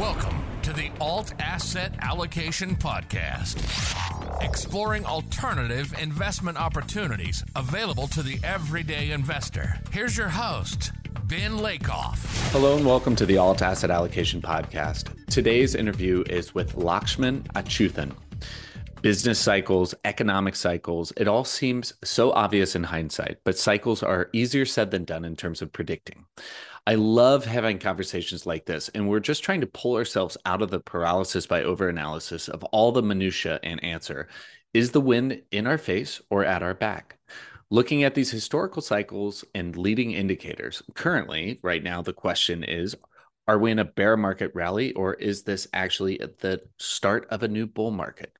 Welcome to the Alt Asset Allocation Podcast, exploring alternative investment opportunities available to the everyday investor. Here's your host, Ben Lakoff. Hello and welcome to the Alt Asset Allocation Podcast. Today's interview is with Lakshman Achuthan. Business cycles, economic cycles, it all seems so obvious in hindsight, but cycles are easier said than done in terms of predicting. I love having conversations like this, and we're just trying to pull ourselves out of the paralysis by overanalysis of all the minutia and answer. Is the wind in our face or at our back? Looking at these historical cycles and leading indicators, currently, right now, the question is Are we in a bear market rally, or is this actually the start of a new bull market?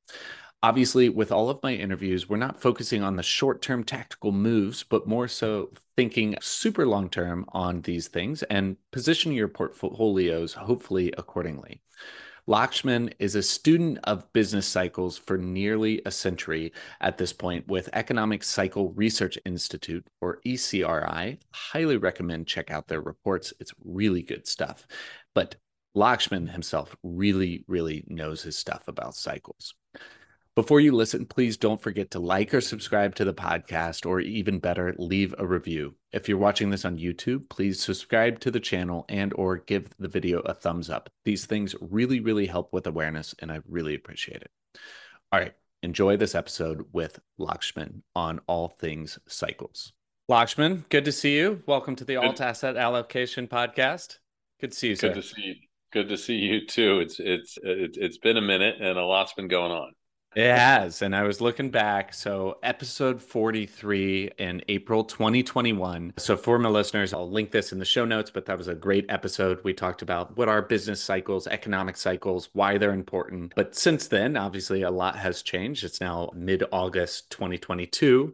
obviously with all of my interviews we're not focusing on the short-term tactical moves but more so thinking super long term on these things and positioning your portfolios hopefully accordingly Lakshman is a student of business cycles for nearly a century at this point with Economic Cycle Research Institute or ECRI. Highly recommend check out their reports. It's really good stuff. But Lakshman himself really, really knows his stuff about cycles. Before you listen, please don't forget to like or subscribe to the podcast, or even better, leave a review. If you're watching this on YouTube, please subscribe to the channel and or give the video a thumbs up. These things really, really help with awareness, and I really appreciate it. All right, enjoy this episode with Lakshman on all things cycles. Lakshman, good to see you. Welcome to the good. Alt Asset Allocation Podcast. Good to see you, sir. Good to see you. Good to see you too. It's it's it's, it's been a minute, and a lot's been going on. It has. And I was looking back. So, episode 43 in April 2021. So, for my listeners, I'll link this in the show notes, but that was a great episode. We talked about what are business cycles, economic cycles, why they're important. But since then, obviously, a lot has changed. It's now mid August 2022.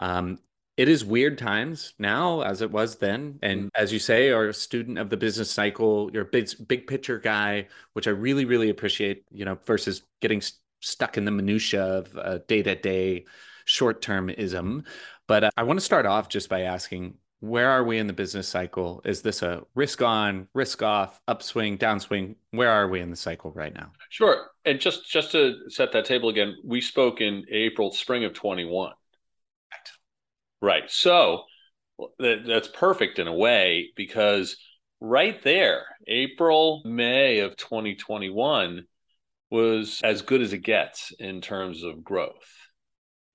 Um, it is weird times now as it was then and as you say are a student of the business cycle you're a big big picture guy which i really really appreciate you know versus getting stuck in the minutia of day to day short termism. But uh, I want to start off just by asking where are we in the business cycle? Is this a risk on, risk off, upswing, downswing? Where are we in the cycle right now? Sure. And just just to set that table again, we spoke in April, spring of 21. Right. right. So that, that's perfect in a way because right there, April, May of 2021 was as good as it gets in terms of growth.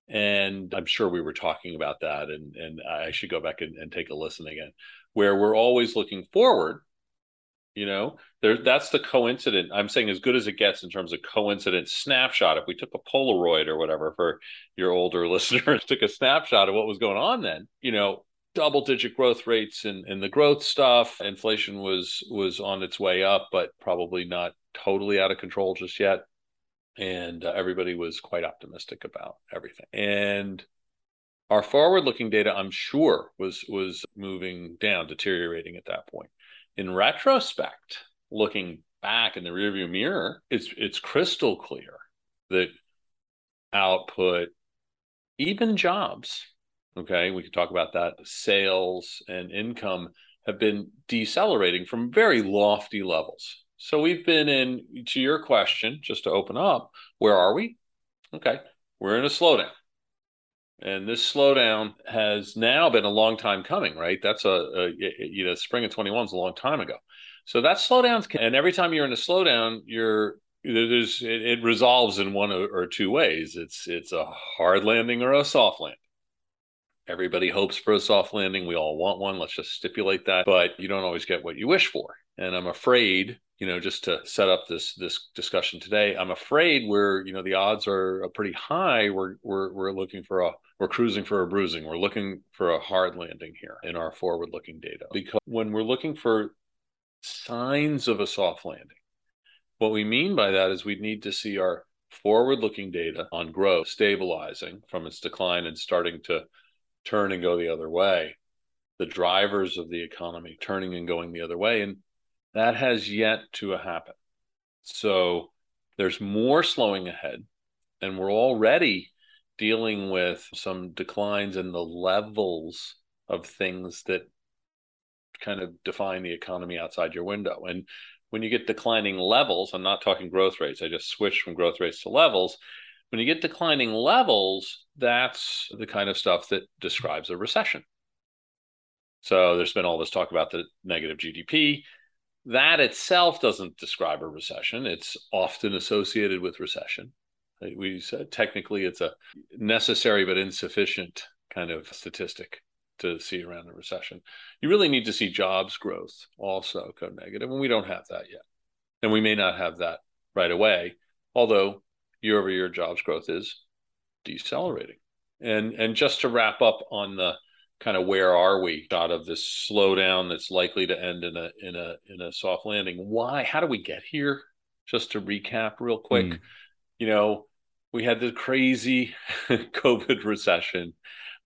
And I'm sure we were talking about that, and, and I should go back and, and take a listen again, where we're always looking forward. You know, there that's the coincident. I'm saying as good as it gets in terms of coincident snapshot. If we took a Polaroid or whatever for your older listeners, took a snapshot of what was going on then, you know, double digit growth rates and, and the growth stuff. Inflation was was on its way up, but probably not totally out of control just yet. And uh, everybody was quite optimistic about everything. And our forward looking data, I'm sure, was was moving down, deteriorating at that point. In retrospect, looking back in the rearview mirror, it's it's crystal clear that output, even jobs, okay, we could talk about that, sales and income have been decelerating from very lofty levels. So we've been in, to your question, just to open up, where are we? Okay, we're in a slowdown. And this slowdown has now been a long time coming, right? That's a, a you know, spring of 21 is a long time ago. So that slowdowns, and every time you're in a slowdown, you're there's it, it resolves in one or, two ways. It's it's a hard landing or a soft landing. Everybody hopes for a soft landing. We all want one. Let's just stipulate that. But you don't always get what you wish for. And I'm afraid, you know, just to set up this this discussion today, I'm afraid we're, you know, the odds are pretty high. We're we're we're looking for a we're cruising for a bruising. We're looking for a hard landing here in our forward-looking data. Because when we're looking for signs of a soft landing, what we mean by that is we need to see our forward-looking data on growth stabilizing from its decline and starting to turn and go the other way, the drivers of the economy turning and going the other way. And that has yet to happen. So there's more slowing ahead, and we're already dealing with some declines in the levels of things that kind of define the economy outside your window. And when you get declining levels, I'm not talking growth rates. I just switched from growth rates to levels. When you get declining levels, that's the kind of stuff that describes a recession. So there's been all this talk about the negative GDP. That itself doesn't describe a recession. It's often associated with recession. We said technically it's a necessary but insufficient kind of statistic to see around a recession. You really need to see jobs growth also go negative, and we don't have that yet. And we may not have that right away, although year over year jobs growth is decelerating. And and just to wrap up on the kind of where are we out of this slowdown that's likely to end in a in a in a soft landing. Why? How do we get here? Just to recap real quick, mm. you know, we had the crazy COVID recession,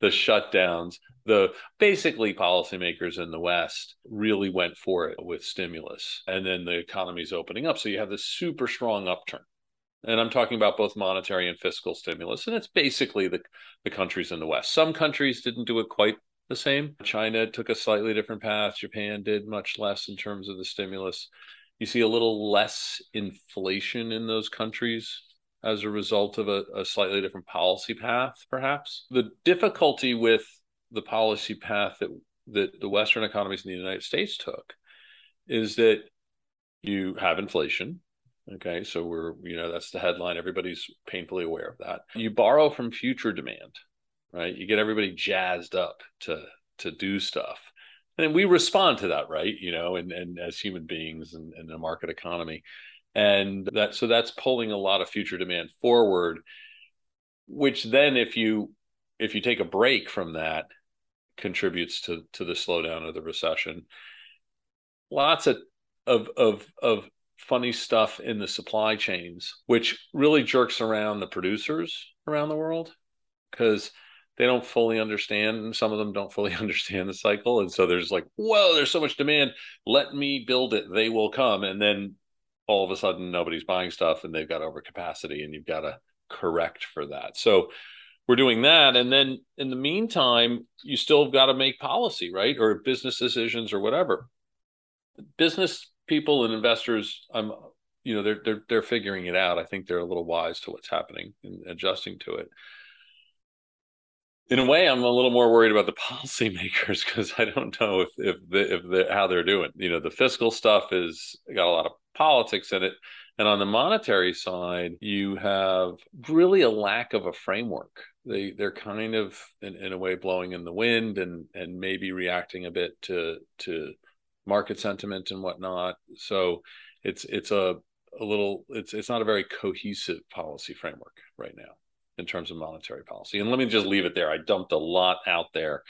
the shutdowns, the basically policymakers in the West really went for it with stimulus. And then the economy's opening up. So you have this super strong upturn. And I'm talking about both monetary and fiscal stimulus. And it's basically the, the countries in the West. Some countries didn't do it quite the same. China took a slightly different path. Japan did much less in terms of the stimulus. You see a little less inflation in those countries as a result of a, a slightly different policy path, perhaps. The difficulty with the policy path that that the Western economies in the United States took is that you have inflation. Okay, so we're you know that's the headline. Everybody's painfully aware of that. You borrow from future demand, right? You get everybody jazzed up to to do stuff, and we respond to that, right? You know, and and as human beings and in, a market economy, and that so that's pulling a lot of future demand forward. Which then, if you if you take a break from that, contributes to to the slowdown of the recession. Lots of of of of funny stuff in the supply chains, which really jerks around the producers around the world because they don't fully understand and some of them don't fully understand the cycle. And so there's like whoa there's so much demand. Let me build it. They will come. And then all of a sudden nobody's buying stuff and they've got overcapacity and you've got to correct for that. So we're doing that. And then in the meantime you still got to make policy right? Or business decisions or whatever. Business people and investors i'm you know they're they're they're figuring it out. I think they're a little wise to what's happening and adjusting to it. In a way i'm a little more worried about the policymakers because i don't know if if the, if the, how they're doing. You know the fiscal stuff is got a lot of politics in it. And on the monetary side, you have really a lack of a framework. They they're kind of in, in a way blowing in the wind and and maybe reacting a bit to to market sentiment and whatnot. So it's it's a a little it's it's not a very cohesive policy framework right now in terms of monetary policy. And let me just leave it there. I dumped a lot out there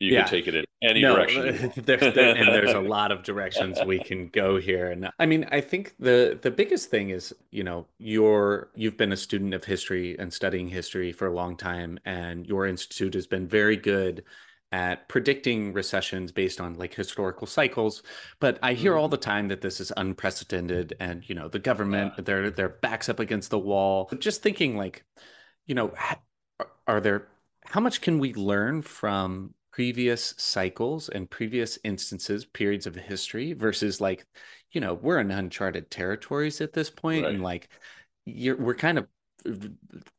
you yeah. can take it in any no, direction. there, there, and there's a lot of directions we can go here. And I mean, I think the the biggest thing is, you know, you're you've been a student of history and studying history for a long time, and your institute has been very good at predicting recessions based on like historical cycles but i hear all mm-hmm. the time that this is unprecedented and you know the government yeah. their their backs up against the wall just thinking like you know are there how much can we learn from previous cycles and previous instances, periods of history versus like, you know, we're in uncharted territories at this point, right. and like you're we're kind of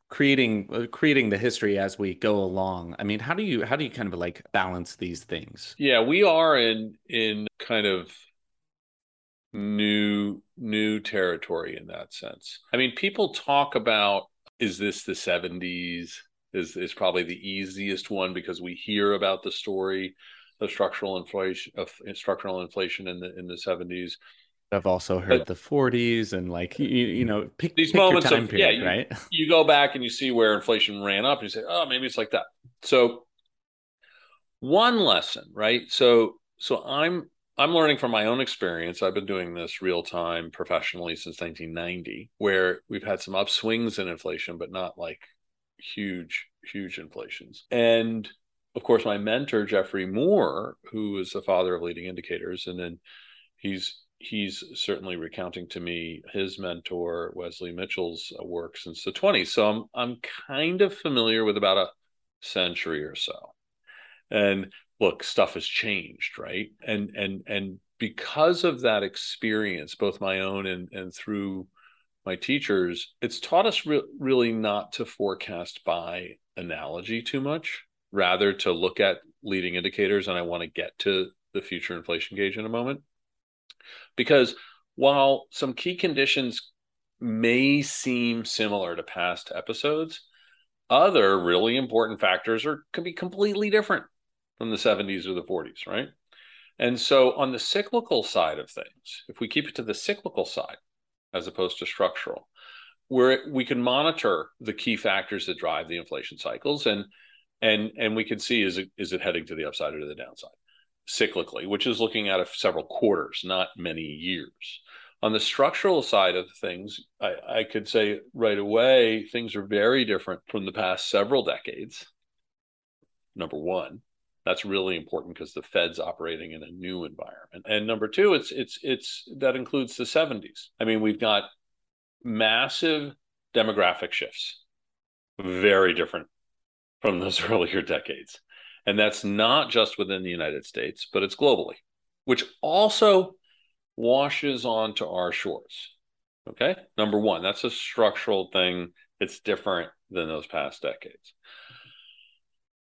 creating uh, creating the history as we go along. I mean, how do you how do you kind of like balance these things? Yeah, we are in in kind of new new territory in that sense. I mean, people talk about is this the 70s? is is probably the easiest one because we hear about the story of structural inflation of structural inflation in the in the 70s I've also heard but, the 40s and like you, you mm, know pick these pick moments time of period, yeah, you, right? You go back and you see where inflation ran up and you say, oh, maybe it's like that. So one lesson, right? So so I'm I'm learning from my own experience. I've been doing this real time professionally since 1990, where we've had some upswings in inflation, but not like huge, huge inflations. And of course, my mentor, Geoffrey Moore, who is the father of leading indicators, and then he's he's certainly recounting to me his mentor Wesley Mitchell's uh, work since the 20s. So I'm I'm kind of familiar with about a century or so. And look, stuff has changed, right? And and and because of that experience, both my own and, and through my teachers, it's taught us re- really not to forecast by analogy too much, rather to look at leading indicators. And I want to get to the future inflation gauge in a moment. Because while some key conditions may seem similar to past episodes, other really important factors are can be completely different from the 70s or the 40s, right? And so on the cyclical side of things, if we keep it to the cyclical side as opposed to structural, where we can monitor the key factors that drive the inflation cycles and and and we can see is it is it heading to the upside or to the downside cyclically, which is looking at several quarters, not many years. On the structural side of things, I, I could say right away things are very different from the past several decades. Number one, that's really important because the Fed's operating in a new environment. And number two, it's it's it's that includes the 70s. I mean, we've got massive demographic shifts, very different from those earlier decades. And that's not just within the United States, but it's globally, which also washes onto our shores. Okay. Number one, that's a structural thing. It's different than those past decades.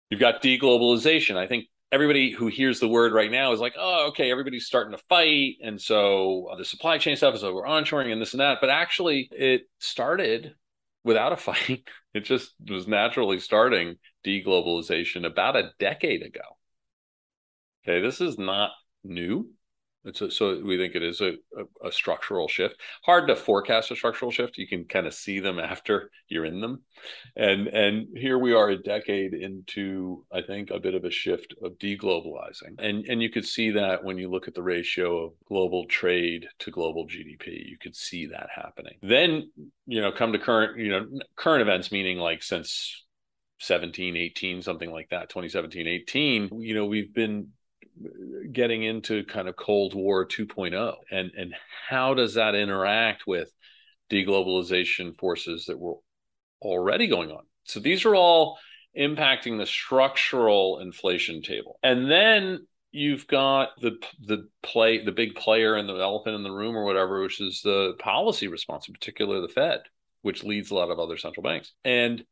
You've got deglobalization. I think everybody who hears the word right now is like, oh, okay, everybody's starting to fight. And so uh, the supply chain stuff is over onshoring and this and that. But actually, it started without a fight. It just was naturally starting deglobalization about a decade ago. Okay, this is not new. A, so we think it is a, a, a, structural shift. Hard to forecast a structural shift. You can kind of see them after you're in them, and and here we are a decade into I think a bit of a shift of deglobalizing, and and you could see that when you look at the ratio of global trade to global GDP, you could see that happening. Then you know come to current you know current events, meaning like since 17 18 something like that 2017 18 you know we've been uh, getting into kind of Cold War 2.0 and and how does that interact with deglobalization forces that were already going on? So these are all impacting the structural inflation table. And then you've got the the play the big player and the elephant in the room or whatever which is the policy response in particular the Fed which leads a lot of other central banks. And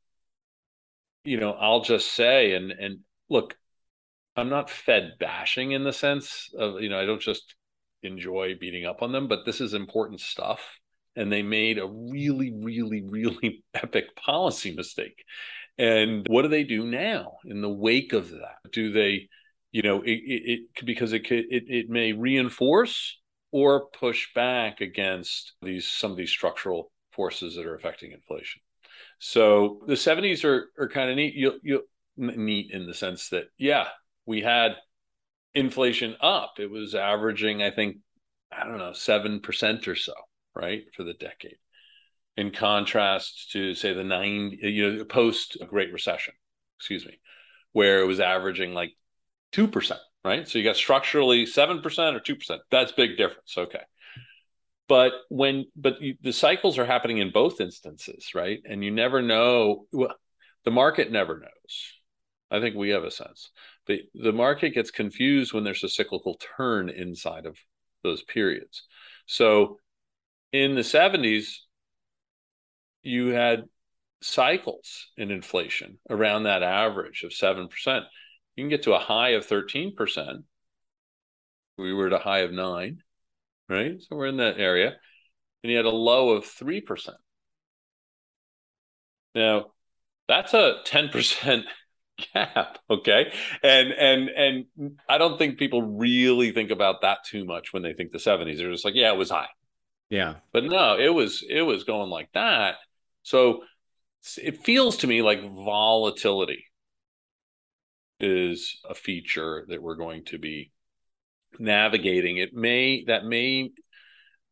you know, I'll just say and and look, I'm not Fed bashing in the sense of you know I don't just enjoy beating up on them, but this is important stuff, and they made a really, really, really epic policy mistake. And what do they do now in the wake of that? Do they, you know, it, it, it because it, it it may reinforce or push back against these some of these structural forces that are affecting inflation. So the 70s are are kind of neat. You you neat in the sense that yeah, we had inflation up. It was averaging, I think, I don't know, 7% or so, right, for the decade. In contrast to, say, the nine, you know, post Great Recession, excuse me, where it was averaging like 2%, right? So you got structurally 7% or 2%. That's big difference. Okay. But when, but you, the cycles are happening in both instances, right? And you never know, well, the market never knows. I think we have a sense the the market gets confused when there's a cyclical turn inside of those periods. So in the 70s, you had cycles in inflation around that average of 7%. You can get to a high of 13%. We were at a high of nine, right? So we're in that area. And you had a low of 3%. Now, that's a 10% gap okay and and and i don't think people really think about that too much when they think the 70s they're just like yeah it was high yeah but no it was it was going like that so it feels to me like volatility is a feature that we're going to be navigating it may that may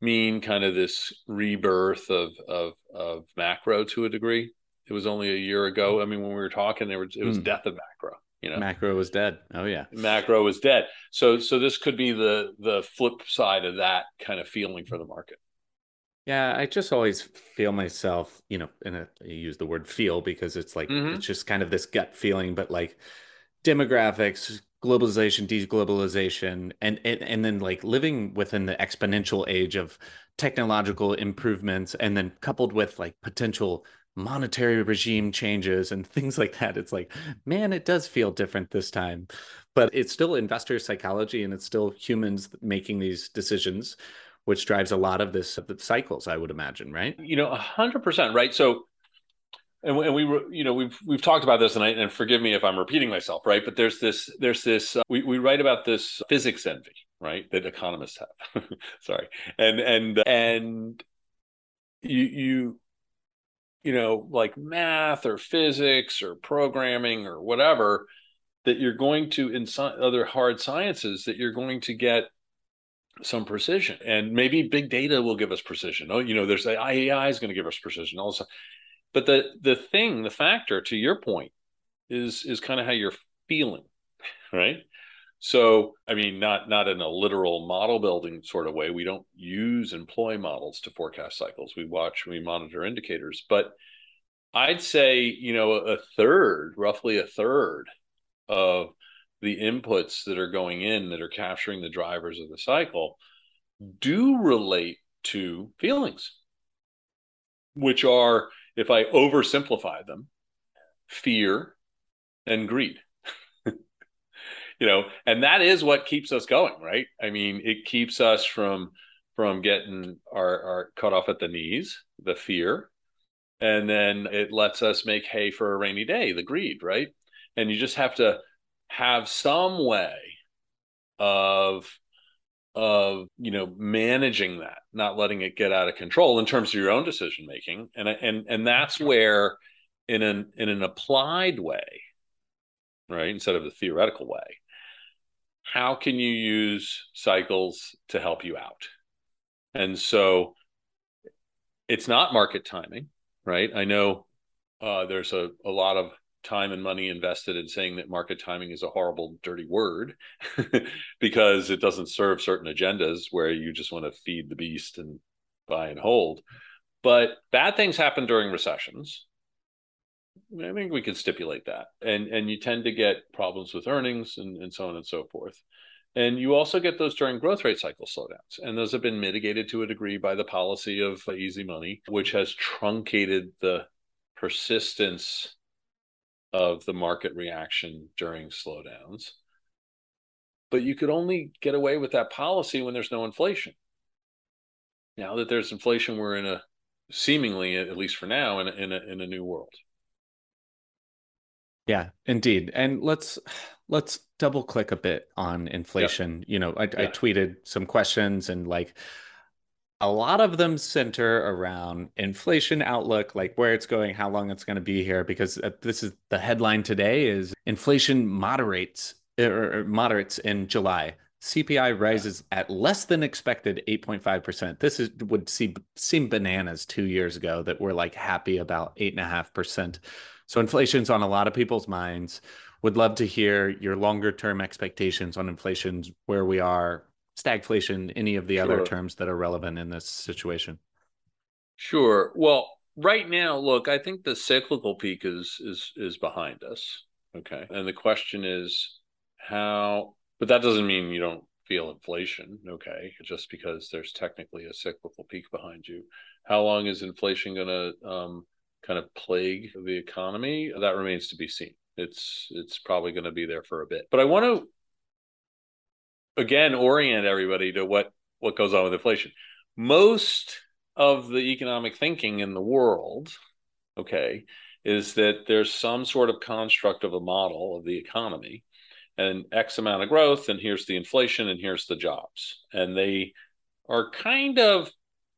mean kind of this rebirth of of of macro to a degree it was only a year ago. I mean, when we were talking, there was it was mm. death of macro. You know, macro was dead. Oh yeah, macro was dead. So so this could be the the flip side of that kind of feeling for the market. Yeah, I just always feel myself, you know, and I use the word feel because it's like mm-hmm. it's just kind of this gut feeling, but like demographics, globalization, deglobalization, and, and and then like living within the exponential age of technological improvements, and then coupled with like potential monetary regime changes and things like that. It's like, man, it does feel different this time. But it's still investor psychology and it's still humans making these decisions, which drives a lot of this cycles, I would imagine, right? You know, hundred percent, right? So and, and we you know we've we've talked about this and I, and forgive me if I'm repeating myself right? But there's this there's this uh, we we write about this physics envy right? That economists have. Sorry. And and and you you you know like math or physics or programming or whatever that you're going to in other hard sciences that you're going to get some precision. And maybe big data will give us precision. Oh you know there's the is going to give us precision. Also but the the thing, the factor to your point is is kind of how you're feeling, right? So, I mean, not not in a literal model building sort of way. We don't use employ models to forecast cycles. We watch, we monitor indicators. But I'd say, you know, a third, roughly a third of the inputs that are going in that are capturing the drivers of the cycle do relate to feelings, which are if I oversimplify them, fear and greed. you know, and that is what keeps us going, right? I mean, it keeps us from from getting our, our cut off at the knees, the fear, and then it lets us make hay for a rainy day, the greed, right? And you just have to have some way of of you know managing that not letting it get out of control in terms of your own decision making and and and that's where in an in an applied way right instead of the theoretical way how can you use cycles to help you out? And so it's not market timing right? I know uh, there's a, a lot of time and money invested in saying that market timing is a horrible, dirty word because it doesn't serve certain agendas where you just want to feed the beast and buy and hold. But bad things happen during recessions. I think we can stipulate that. And and you tend to get problems with earnings and, and so on and so forth. And you also get those during growth rate cycle slowdowns. And those have been mitigated to a degree by the policy of easy money, which has truncated the persistence of the market reaction during slowdowns. But you could only get away with that policy when there's no inflation. Now that there's inflation, we're in a seemingly, at least for now, in a, in a, in a new world. Yeah, indeed. And let's let's double click a bit on inflation. You know, I, yeah. I tweeted some questions and like a lot of them center around inflation outlook like where it's going how long it's going to be here because uh, this is the headline today is inflation moderates or er, er, moderates in july. Cpi rises at less than expected 8.5% this is would see, seem bananas two years ago that we're like happy about 8.5% so inflation's on a lot of people's minds. Would love to hear your longer term expectations on inflation, where we are stagflation, any of the sure. other terms that are relevant in this situation? Sure. Well, right now, look, I think the cyclical peak is is is behind us. Okay. And the question is how but that doesn't mean you don't feel inflation, okay? Just because there's technically a cyclical peak behind you. How long is inflation going to um, kind of plague the economy? That remains to be seen. It's it's probably going to be there for a bit. But I want to again orient everybody to what what goes on with inflation. Most of the economic thinking in the world, okay, is that there's some sort of construct of a model of the economy and X amount of growth, and here's the inflation, and here's the jobs. And they are kind of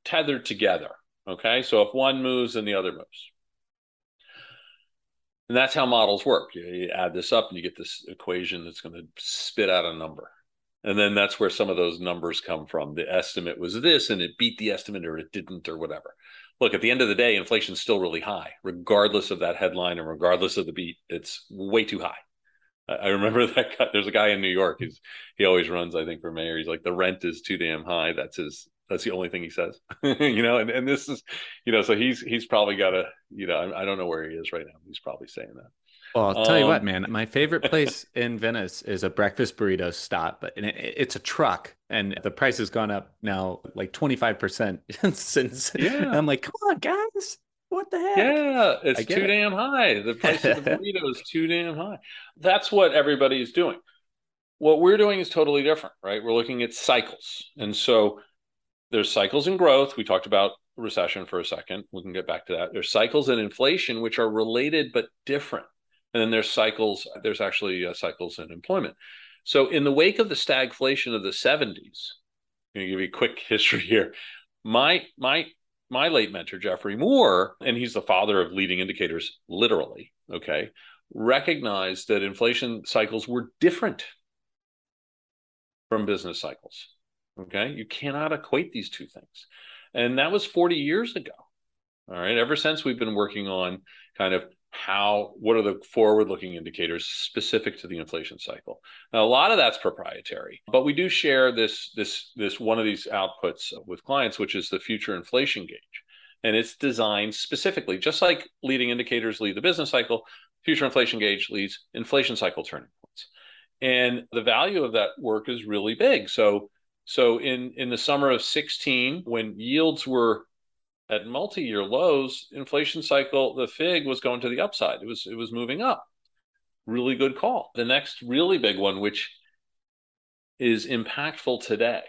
tethered together. Okay. So if one moves, then the other moves. And that's how models work. You, you add this up and you get this equation that's going to spit out a number and then that's where some of those numbers come from. The estimate was this and it beat the estimate or it didn't or whatever. Look at the end of the day inflation's still really high regardless of that headline and regardless of the beat it's way too high. I remember that guy, there's a guy in new york he's he always runs i think for mayor. He's like the rent is too damn high. That's his that's the only thing he says you know and, and this is you know so he's he's probably got a you know I, I don't know where he is right now he's probably saying that Well, I'll tell um, you what, um, man. My favorite place in Venice is a breakfast burrito stop, but it's a truck, and the price has gone up now like twenty five percent since. Yeah, I'm like, come on, guys. What the heck? Yeah, it's too it. damn high. The price of the burrito is too damn high. That's what everybody is doing. What we're doing is totally different, right? We're looking at cycles. And so there's cycles in growth. We talked about recession for a second. We can get back to that. There's cycles in inflation, which are related but different. And then there's cycles, there's actually uh, cycles in employment. So in the wake of the stagflation of the 70s, I'm going to give you a quick history here. My my my late mentor, Geoffrey Moore, and he's the father of leading indicators, literally, okay, recognized that inflation cycles were different from business cycles. Okay. You cannot equate these two things. And that was 40 years ago. All right. Ever since we've been working on kind of how what are the forward looking indicators specific to the inflation cycle? Now a lot of that's proprietary but we do share this this this one of these outputs with clients which is the future inflation gauge. And it's designed specifically just like leading indicators lead the business cycle future inflation gauge leads inflation cycle turning points. And the value of that work is really big. So so in in the summer of 16 when yields were at multi-year lows, inflation cycle, the fig was going to the upside. It was it was moving up. Really good call. The next really big one, which is impactful today,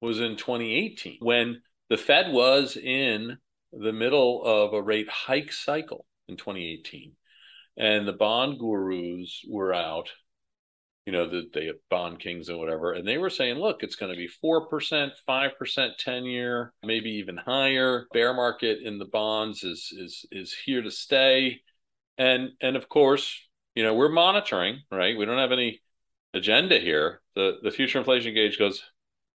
was in 2018 when the Fed was in the middle of a rate hike cycle in 2018. And the bond gurus were out you know, the they bond kings and whatever, and they were saying, look, it's going to be four percent, five percent, ten year, maybe even higher. Bear market in the bonds is is is here to stay, and and of course, you know, we're monitoring, right? We don't have any agenda here. The the future inflation gauge goes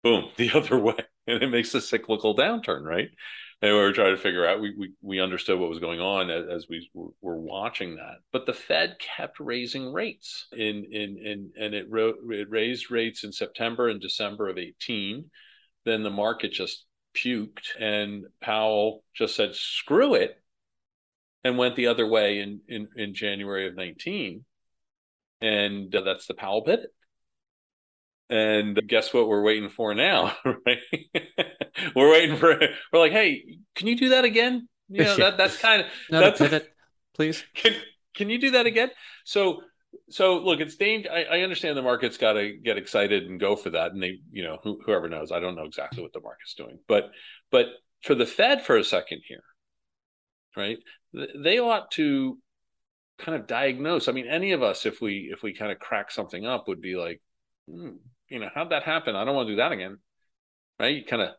boom the other way, and it makes a cyclical downturn, right? And we were trying to figure out we, we we understood what was going on as, as we were watching that. But the fed kept raising rates in in in and it, it raised rates in september and december of 18 then the market just puked and powell just said screw it and went the other way in in, in january of 19 and uh, that's the powell pivot. And guess what we're waiting for now, right? we're waiting for we're like, hey, can you do that again? You know, that that's kind of that's pivot, please. Can can you do that again? So so look, it's dangerous. I, I, understand the market's got to get excited and go for that, and they, you know, who, whoever knows, I don't know exactly what the market's doing, but but for the Fed for a second here, right? They ought to kind of diagnose. I mean, any of us, if we if we kind of crack something up, would be like, hmm, you know, how'd that happen? I don't want to do that again. Right? You kind of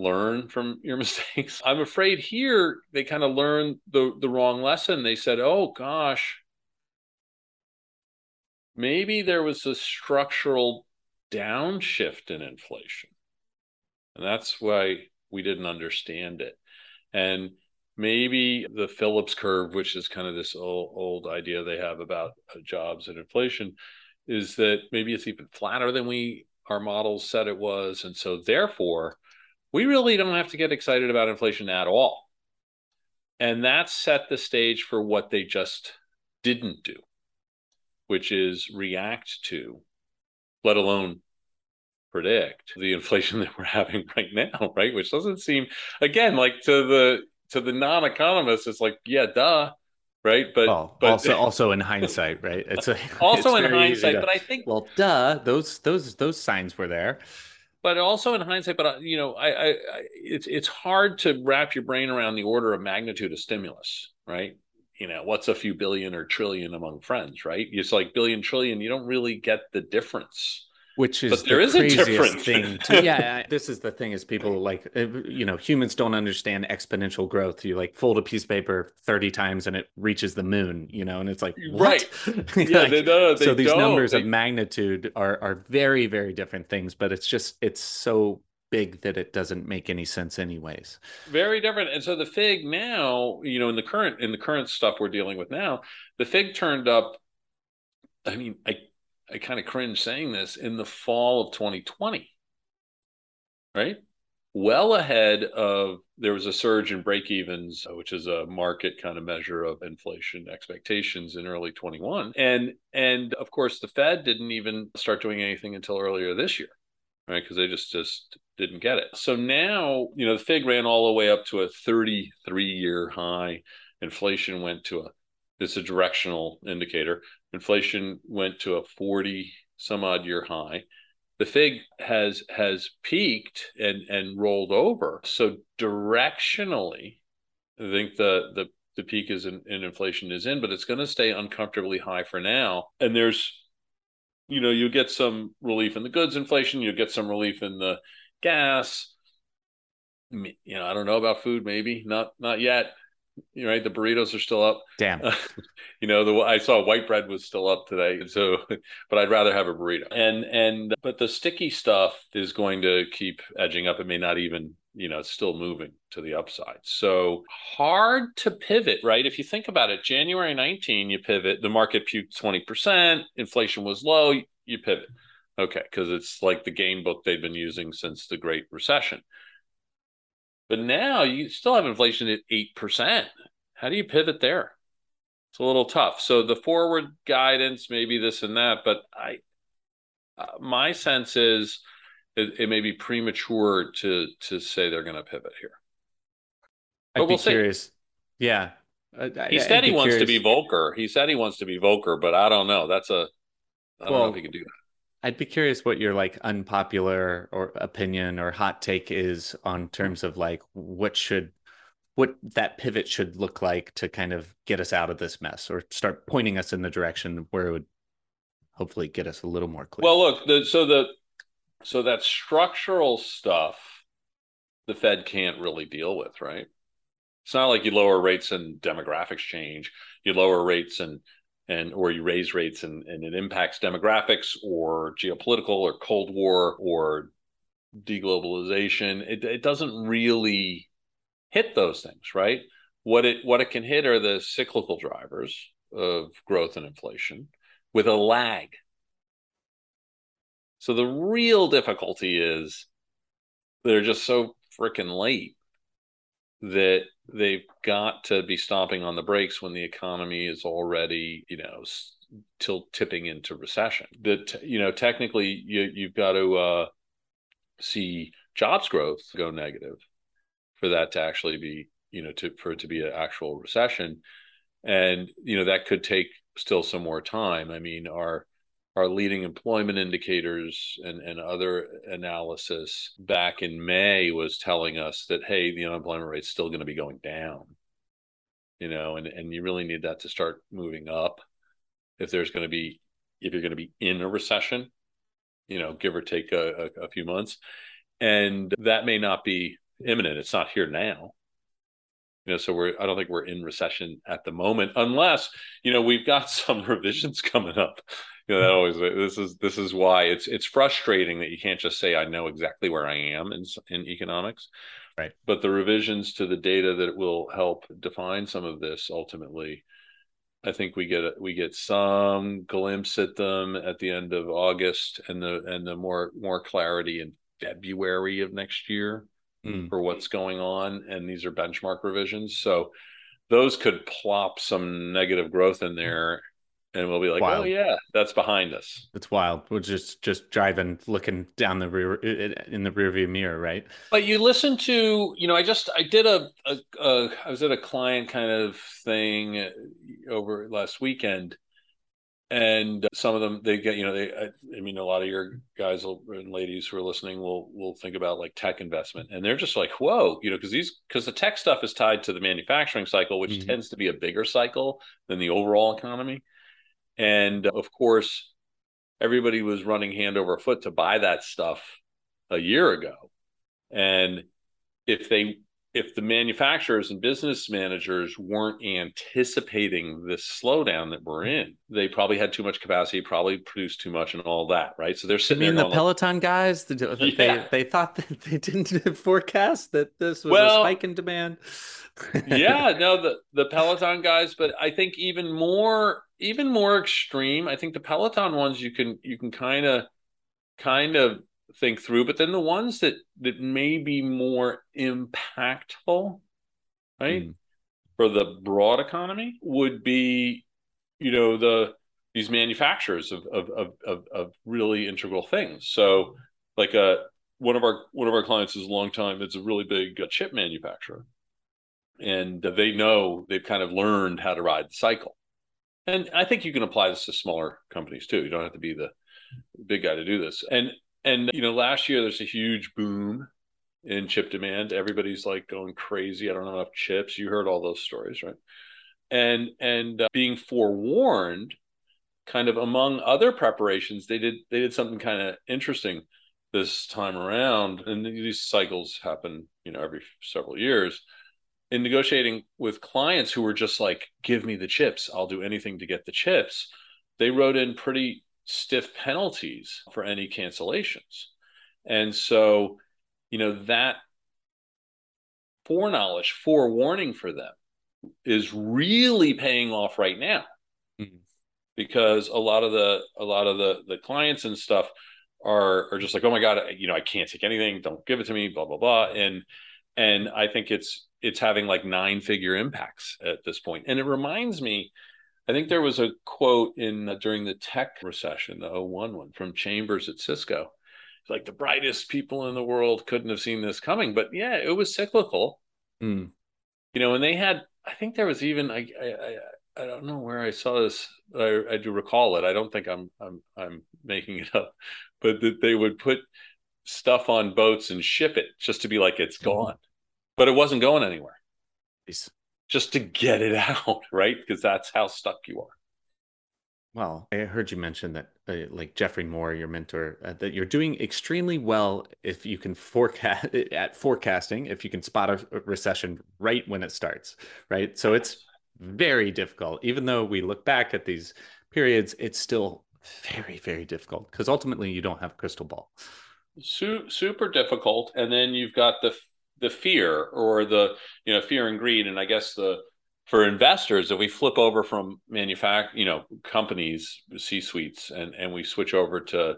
learn from your mistakes. I'm afraid here they kind of learned the the wrong lesson. They said, "Oh gosh, maybe there was a structural downshift in inflation." And that's why we didn't understand it. And maybe the Phillips curve, which is kind of this old, old idea they have about uh, jobs and inflation, is that maybe it's even flatter than we our models said it was and so therefore we really don't have to get excited about inflation at all and that set the stage for what they just didn't do which is react to let alone predict the inflation that we're having right now right which doesn't seem again like to the to the non-economists it's like yeah duh right? But, but also also in hindsight, right? It's a, also it's in hindsight, know, but I think well, duh, those those those signs were there. But also in hindsight, but uh, you know, I, I, I it's it's hard to wrap your brain around the order of magnitude of stimulus, right? You know, what's a few billion or trillion among friends, right? It's like billion trillion. You don't really get the difference which is but there the is craziest thing to, yeah this is the thing is people like uh, you know humans don't understand exponential growth. You like fold a piece of paper 30 times and it reaches the moon you know and it's like what? right. Yeah like, they, no, they so these don't. numbers they... of magnitude are are very very different things but it's just it's so big that it doesn't make any sense anyways. Very different. And so the fig now you know in the current in the current stuff we're dealing with now the fig turned up i mean i I kind of cringe saying this in the fall of 2020. Right? well ahead of there was a surge in break evens, which is a market kind of measure of inflation expectations in early 21. And and of course the Fed didn't even start doing anything until earlier this year. Right. Because they just just didn't get it. So now, you know, the Fig ran all the way up to a 33 year high. Inflation went to a it's a directional indicator. Inflation went to a 40 some odd year high. The fig has has peaked and and rolled over. So directionally i think the the the peak is in, in inflation is in but it's going to stay uncomfortably high for now. And there's you know you get some relief in the goods inflation you get some relief in the gas. You know i don't know about food maybe not not yet you right? The burritos are still up. Damn. Uh, you know the i saw white bread was still up today so but i'd rather have a burrito. And and but the sticky stuff is going to keep edging up. It may not even you know it's still moving to the upside. So hard to pivot right? If you think about it january 19 you pivot the market puked 20% inflation was low you pivot. Okay because it's like the game book they've been using since the great recession but now you still have inflation at 8%. How do you pivot there? It's a little tough. So the forward guidance, maybe this and that, but I, uh, my sense is it, it, may be premature to to say they're going to pivot here. But I'd we'll be see. curious. Yeah, he said he wants curious. to be Volcker. He said he wants to be Volcker, but I don't know. That's a I don't well, know if he can do that. I'd be curious what your like unpopular or opinion or hot take is on terms of like what should what that pivot should look like to kind of get us out of this mess or start pointing us in the direction where it would hopefully get us a little more clear. Well, look, the, so the so that structural stuff the Fed can't really deal with, right? It's not like you lower rates and demographics change. You lower rates and and or you raise rates and, and it impacts demographics or geopolitical or cold war or deglobalization it, it doesn't really hit those things right? What it what it can hit are the cyclical drivers of growth and inflation with a lag. So the real difficulty is they're just so freaking late that they've got to be stomping on the brakes when the economy is already, you know, till tipping into recession. That you know, technically, you you've got to uh, see jobs growth go negative for that to actually be, you know, to for it to be an actual recession, and you know that could take still some more time. I mean, our our leading employment indicators and, and other analysis back in May was telling us that, hey, the unemployment rate's still going to be going down. You know, and, and you really need that to start moving up if there's going to be, if you're going to be in a recession, you know, give or take a, a, a few months. And that may not be imminent. It's not here now. You know, so we're I don't think we're in recession at the moment, unless, you know, we've got some revisions coming up you know, that always this is this is why it's it's frustrating that you can't just say I know exactly where I am in in economics. Right. But the revisions to the data that will help define some of this ultimately I think we get we get some glimpse at them at the end of August and the and the more more clarity in February of next year mm. for what's going on and these are benchmark revisions so those could plop some negative growth in there and we'll be like, oh, wild. "Oh yeah, that's behind us." It's wild. We're just just driving, looking down the rear in the rearview mirror, right? But you listen to, you know, I just I did a, a, a I was at a client kind of thing over last weekend, and some of them they get, you know, they I, I mean, a lot of your guys will, and ladies who are listening will will think about like tech investment, and they're just like, "Whoa," you know, because these because the tech stuff is tied to the manufacturing cycle, which mm-hmm. tends to be a bigger cycle than the overall economy. And of course, everybody was running hand over foot to buy that stuff a year ago. And if they if the manufacturers and business managers weren't anticipating this slowdown that we're mm-hmm. in, they probably had too much capacity, probably produced too much, and all that, right? So they're sitting. I mean, the Peloton like, guys, the, the, yeah. they they thought that they didn't forecast that this was well, a spike in demand. yeah, no, the the Peloton guys, but I think even more even more extreme. I think the Peloton ones you can you can kind of kind of think through. But then the ones that that may be more impactful, right, mm. for the broad economy would be, you know, the these manufacturers of of of of, of really integral things. So, like a uh, one of our one of our clients is a long time. It's a really big uh, chip manufacturer, and they know they've kind of learned how to ride the cycle. And I think you can apply this to smaller companies too. You don't have to be the big guy to do this. And and you know, last year there's a huge boom in chip demand. Everybody's like going crazy. I don't have enough chips. You heard all those stories, right? And and uh, being forewarned, kind of among other preparations, they did they did something kind of interesting this time around. And these cycles happen, you know, every several years. In negotiating with clients who were just like, "Give me the chips. I'll do anything to get the chips." They wrote in pretty stiff penalties for any cancellations. And so, you know, that foreknowledge, forewarning for them is really paying off right now. Mm-hmm. Because a lot of the a lot of the the clients and stuff are are just like, oh my God, you know, I can't take anything, don't give it to me, blah, blah, blah. And and I think it's it's having like nine figure impacts at this point. And it reminds me I think there was a quote in uh, during the tech recession, the 01 one from Chambers at Cisco. Like the brightest people in the world couldn't have seen this coming, but yeah, it was cyclical. Mm. You know, and they had. I think there was even. I, I I don't know where I saw this. I, I do recall it. I don't think I'm I'm I'm making it up, but that they would put stuff on boats and ship it just to be like it's mm-hmm. gone, but it wasn't going anywhere just to get it out, right? Because that's how stuck you are. Well, I heard you mention that, uh, like Geoffrey Moore, your mentor, uh, that you're doing extremely well if you can forecast at forecasting, if you can spot a recession right when it starts, right? So it's very difficult. Even though we look back at these periods, it's still very, very difficult because ultimately you don't have a crystal ball. Super difficult, and then you've got the the fear or the you know fear and greed. And i guess the for investors if we flip over from manufacture you know companies c suites and and we switch over to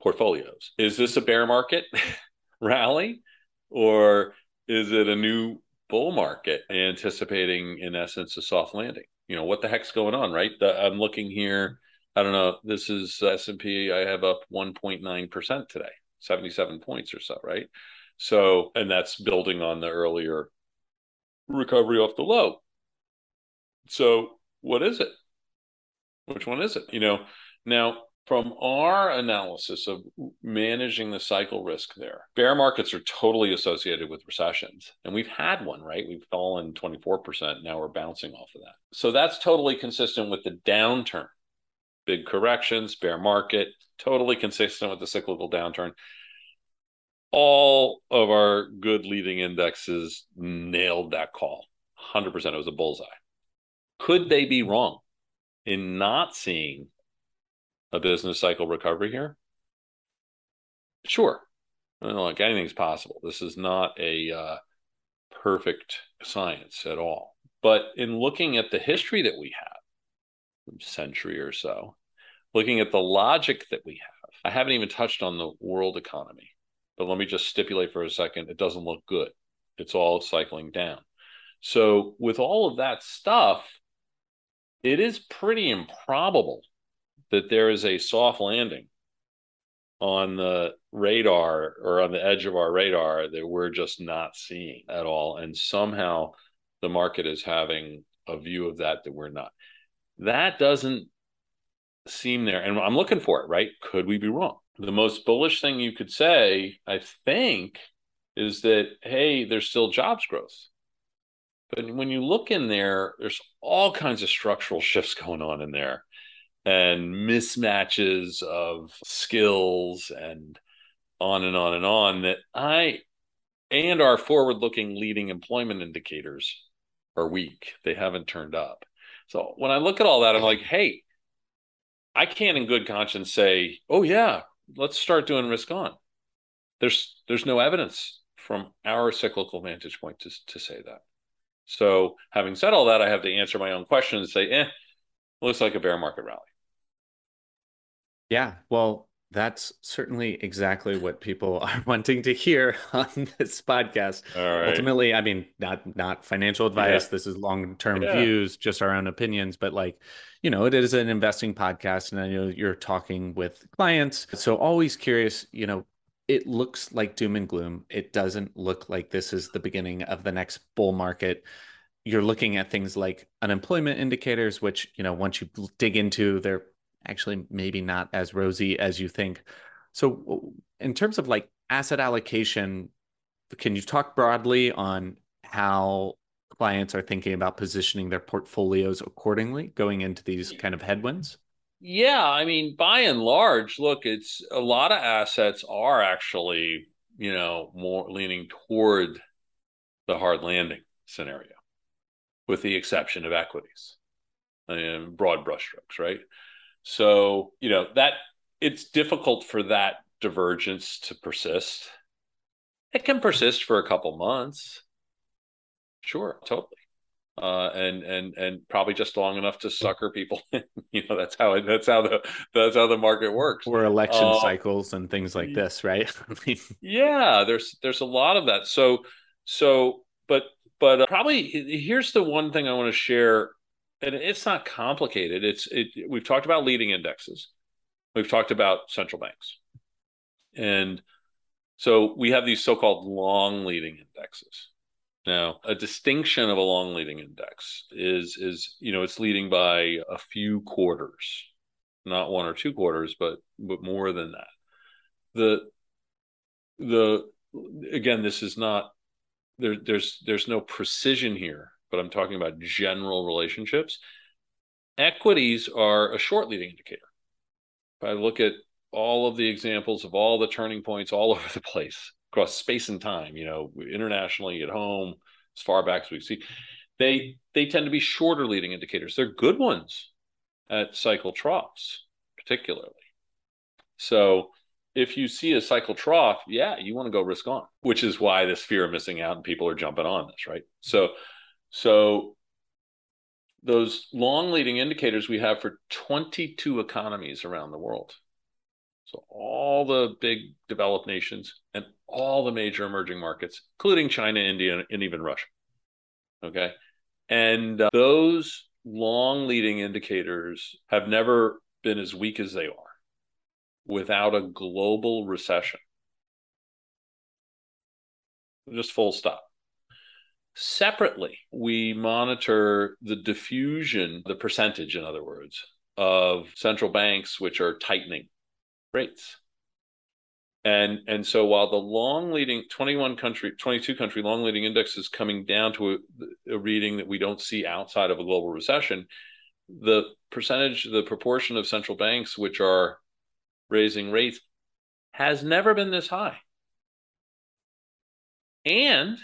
portfolios is this a bear market rally? Or is it a new bull market anticipating in essence a soft landing? You know what the heck's going on right? The, i'm looking here i don't know this is s&p i have up 1.9% today 77 points or so right so, and that's building on the earlier recovery off the low. So, what is it? Which one is it? You know, now from our analysis of managing the cycle risk there, bear markets are totally associated with recessions. And we've had one, right? We've fallen 24%. Now we're bouncing off of that. So that's totally consistent with the downturn. Big corrections, bear market, totally consistent with the cyclical downturn all of our good leading indexes nailed that call. 100% it was a bullseye. Could they be wrong in not seeing a business cycle recovery here? Sure. I don't like anything's possible. This is not a uh, perfect science at all. But in looking at the history that we have a century or so looking at the logic that we have i haven't even touched on the world economy but let me just stipulate for a second it doesn't look good. It's all cycling down. So, with all of that stuff, it is pretty improbable that there is a soft landing on the radar or on the edge of our radar that we're just not seeing at all. And somehow the market is having a view of that that we're not. That doesn't seem there. And I'm looking for it, right? Could we be wrong? The most bullish thing you could say, I think, is that, hey, there's still jobs growth. But when you look in there, there's all kinds of structural shifts going on in there and mismatches of skills and on and on and on that I and our forward looking leading employment indicators are weak. They haven't turned up. So when I look at all that, I'm like, hey, I can't in good conscience say, oh, yeah, let's start doing risk on. There's there's no evidence from our cyclical vantage point to, to say that. So having said all that, I have to answer my own question and say, eh, looks like a bear market rally. Yeah. Well, That's certainly exactly what people are wanting to hear on this podcast. Ultimately, I mean, not not financial advice. Yeah. This is long term yeah. views, just our own opinions. But like, you know, it is an investing podcast, and I know you're talking with clients. So always curious, you know, it looks like doom and gloom. It doesn't look like this is the beginning of the next bull market. You're looking at things like unemployment indicators, which, you know, once you dig into, they're actually maybe not as rosy as you think. So, in terms of like asset allocation, can you talk broadly on how clients are thinking about positioning their portfolios accordingly going into these kind of headwinds? Yeah, I mean, by and large, look, it's a lot of assets are actually, you know, more leaning toward the hard landing scenario, with the exception of equities and broad brushstrokes, right? So, you know, that it's difficult for that divergence to persist. It can persist for a couple months. Sure, totally uh, and and and probably just long enough to sucker people. you know, that's how it, that's how the that's how the market works. Or election uh, cycles and things like this, right? yeah, there's there's a lot of that. So so, but but uh, probably here's the one thing I want to share, and it's not complicated. It's it. We've talked about leading indexes. We've talked about central banks, and so we have these so-called long leading indexes now, a distinction of a long leading index is is you know it's leading by a few quarters, not one or two quarters, but but more than that. The the again, this is not there. There's there's no precision here, but I'm talking about general relationships. Equities are a short leading indicator. If I look at all of the examples of all the turning points all over the place, across space and time, you know, internationally at home, as far back as we see, they they tend to be shorter leading indicators. They're good ones at cycle troughs, particularly. So if you see a cycle trough, yeah, you want to go risk on, which is why this fear of missing out and people are jumping on this, right? So so those long leading indicators we have for 22 economies around the world. So all the big developed nations and all the major emerging markets, including China, India, and even Russia. Okay. And uh, those long leading indicators have never been as weak as they are without a global recession. Just full stop. Separately, we monitor the diffusion, the percentage, in other words, of central banks which are tightening rates. And and so while the long leading 21 country 22 country long leading index is coming down to a, a reading that we don't see outside of a global recession, the percentage the proportion of central banks which are raising rates has never been this high. And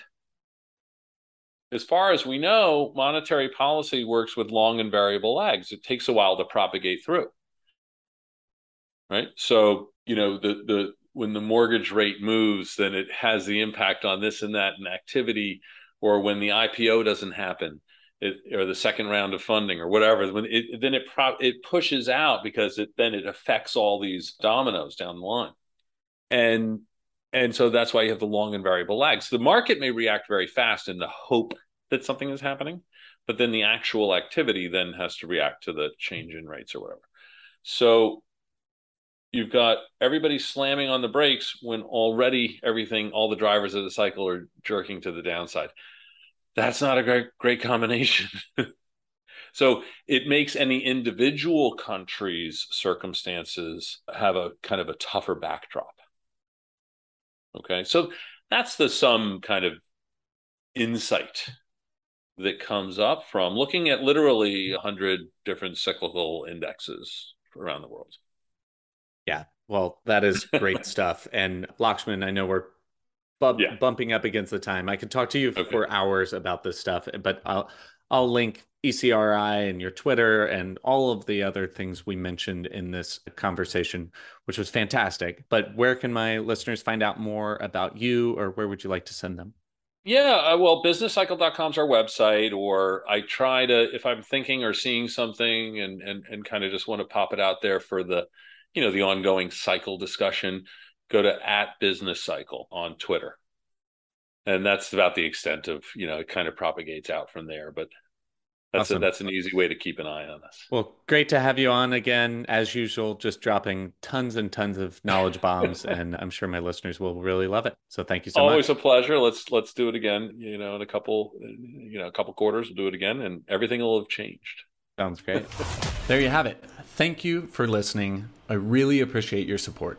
as far as we know, monetary policy works with long and variable lags. It takes a while to propagate through. Right? So, you know, the the when the mortgage rate moves, then it has the impact on this and that and activity, or when the IPO doesn't happen, it, or the second round of funding or whatever. When it then it pro- it pushes out because it then it affects all these dominoes down the line, and and so that's why you have the long and variable lags. The market may react very fast in the hope that something is happening, but then the actual activity then has to react to the change in rates or whatever. So you've got everybody slamming on the brakes when already everything, all the drivers of the cycle are jerking to the downside. That's not a great, great combination. so it makes any individual country's circumstances have a kind of a tougher backdrop. Okay. So that's the some kind of insight that comes up from looking at literally 100 different cyclical indexes around the world. Yeah. Well, that is great stuff. And Lakshman, I know we're bu- yeah. bumping up against the time. I could talk to you okay. for hours about this stuff, but I'll I'll link ECRI and your Twitter and all of the other things we mentioned in this conversation, which was fantastic. But where can my listeners find out more about you or where would you like to send them? Yeah, uh, well, businesscycle.com is our website, or I try to, if I'm thinking or seeing something and, and, and kind of just want to pop it out there for the, you know the ongoing cycle discussion, go to at business cycle on Twitter. And that's about the extent of, you know, it kind of propagates out from there. But that's awesome. a, that's an easy way to keep an eye on us. Well, great to have you on again, as usual. Just dropping tons and tons of knowledge bombs, and I'm sure my listeners will really love it. So thank you so Always much. Always a pleasure. Let's let's do it again. You know, in a couple, you know, a couple quarters, we'll do it again, and everything will have changed. Sounds great. there you have it. Thank you for listening. I really appreciate your support.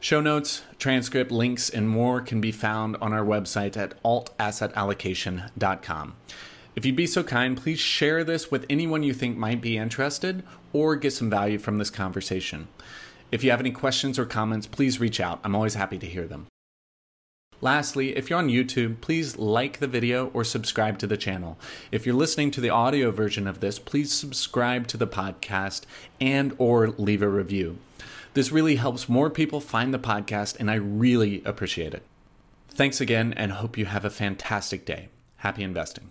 Show notes, transcript, links, and more can be found on our website at altassetallocation.com. If you'd be so kind, please share this with anyone you think might be interested or get some value from this conversation. If you have any questions or comments, please reach out. I'm always happy to hear them. Lastly, if you're on YouTube, please like the video or subscribe to the channel. If you're listening to the audio version of this, please subscribe to the podcast and or leave a review. This really helps more people find the podcast and I really appreciate it. Thanks again and hope you have a fantastic day. Happy investing.